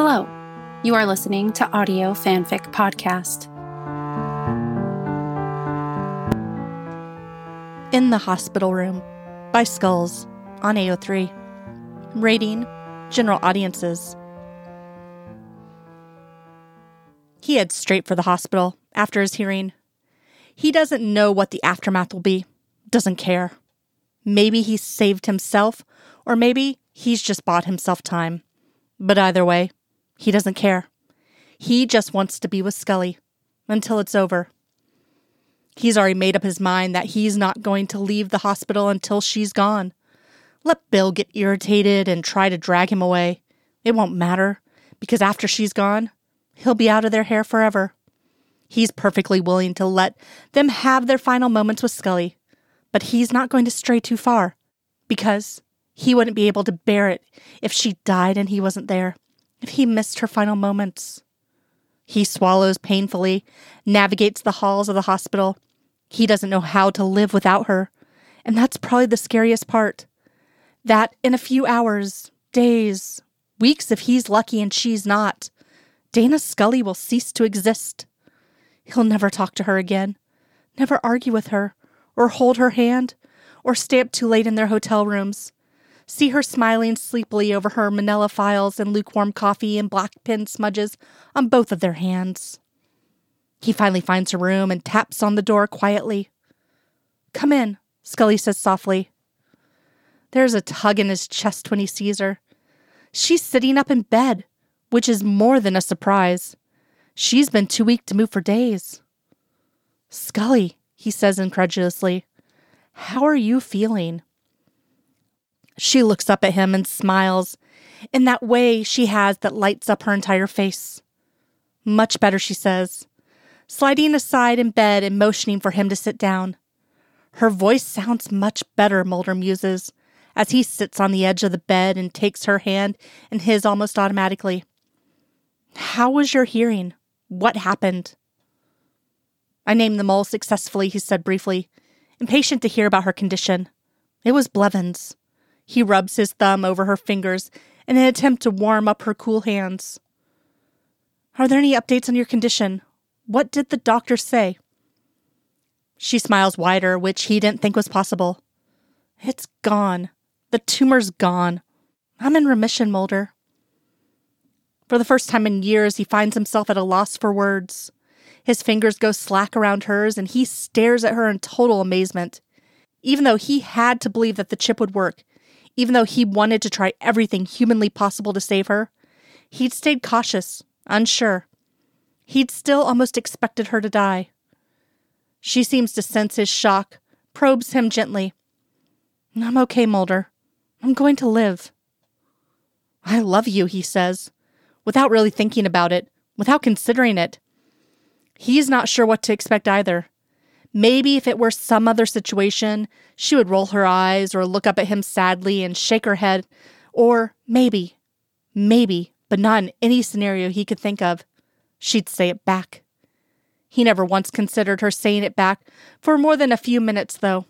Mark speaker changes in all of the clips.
Speaker 1: Hello, you are listening to Audio Fanfic Podcast.
Speaker 2: In the Hospital Room by Skulls on AO3. Rating General Audiences. He heads straight for the hospital after his hearing. He doesn't know what the aftermath will be, doesn't care. Maybe he saved himself, or maybe he's just bought himself time. But either way, he doesn't care. He just wants to be with Scully until it's over. He's already made up his mind that he's not going to leave the hospital until she's gone. Let Bill get irritated and try to drag him away. It won't matter, because after she's gone, he'll be out of their hair forever. He's perfectly willing to let them have their final moments with Scully, but he's not going to stray too far, because he wouldn't be able to bear it if she died and he wasn't there, if he missed her final moments. He swallows painfully, navigates the halls of the hospital. He doesn't know how to live without her, and that's probably the scariest part. That in a few hours, days, weeks, if he's lucky and she's not, Dana Scully will cease to exist. He'll never talk to her again, never argue with her, or hold her hand, or stay up too late in their hotel rooms. See her smiling sleepily over her manila files and lukewarm coffee and black pen smudges on both of their hands. He finally finds her room and taps on the door quietly. Come in, Scully says softly. There's a tug in his chest when he sees her. She's sitting up in bed, which is more than a surprise. She's been too weak to move for days. Scully, he says incredulously, how are you feeling? She looks up at him and smiles in that way she has that lights up her entire face. Much better, she says, sliding aside in bed and motioning for him to sit down. Her voice sounds much better, Mulder muses, as he sits on the edge of the bed and takes her hand in his almost automatically. How was your hearing? What happened? I named them all successfully, he said briefly, impatient to hear about her condition. It was Blevins. He rubs his thumb over her fingers in an attempt to warm up her cool hands. Are there any updates on your condition? What did the doctor say? She smiles wider, which he didn't think was possible. It's gone. The tumor's gone. I'm in remission, Mulder. For the first time in years, he finds himself at a loss for words. His fingers go slack around hers, and he stares at her in total amazement. Even though he had to believe that the chip would work, even though he wanted to try everything humanly possible to save her, he'd stayed cautious, unsure. He'd still almost expected her to die. She seems to sense his shock, probes him gently. I'm okay, Mulder. I'm going to live. I love you, he says, without really thinking about it, without considering it. He's not sure what to expect either. Maybe if it were some other situation, she would roll her eyes or look up at him sadly and shake her head. Or maybe, maybe, but not in any scenario he could think of, she'd say it back. He never once considered her saying it back for more than a few minutes, though.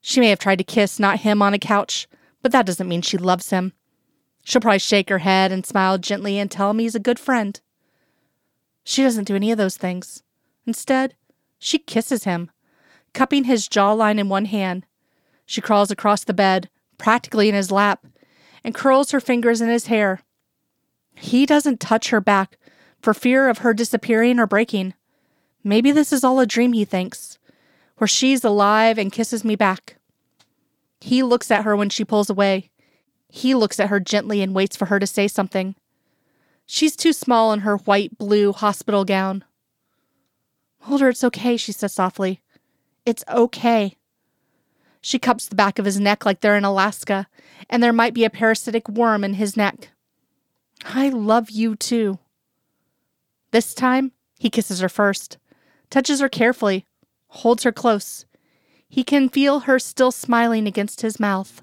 Speaker 2: She may have tried to kiss not him on a couch, but that doesn't mean she loves him. She'll probably shake her head and smile gently and tell him he's a good friend. She doesn't do any of those things. Instead, she kisses him, cupping his jawline in one hand. She crawls across the bed, practically in his lap, and curls her fingers in his hair. He doesn't touch her back for fear of her disappearing or breaking. Maybe this is all a dream, he thinks, where she's alive and kisses me back. He looks at her when she pulls away. He looks at her gently and waits for her to say something. She's too small in her white blue hospital gown. Mulder, it's okay, she says softly. It's okay. She cups the back of his neck like they're in Alaska, and there might be a parasitic worm in his neck. I love you too. This time, he kisses her first, touches her carefully, holds her close. He can feel her still smiling against his mouth.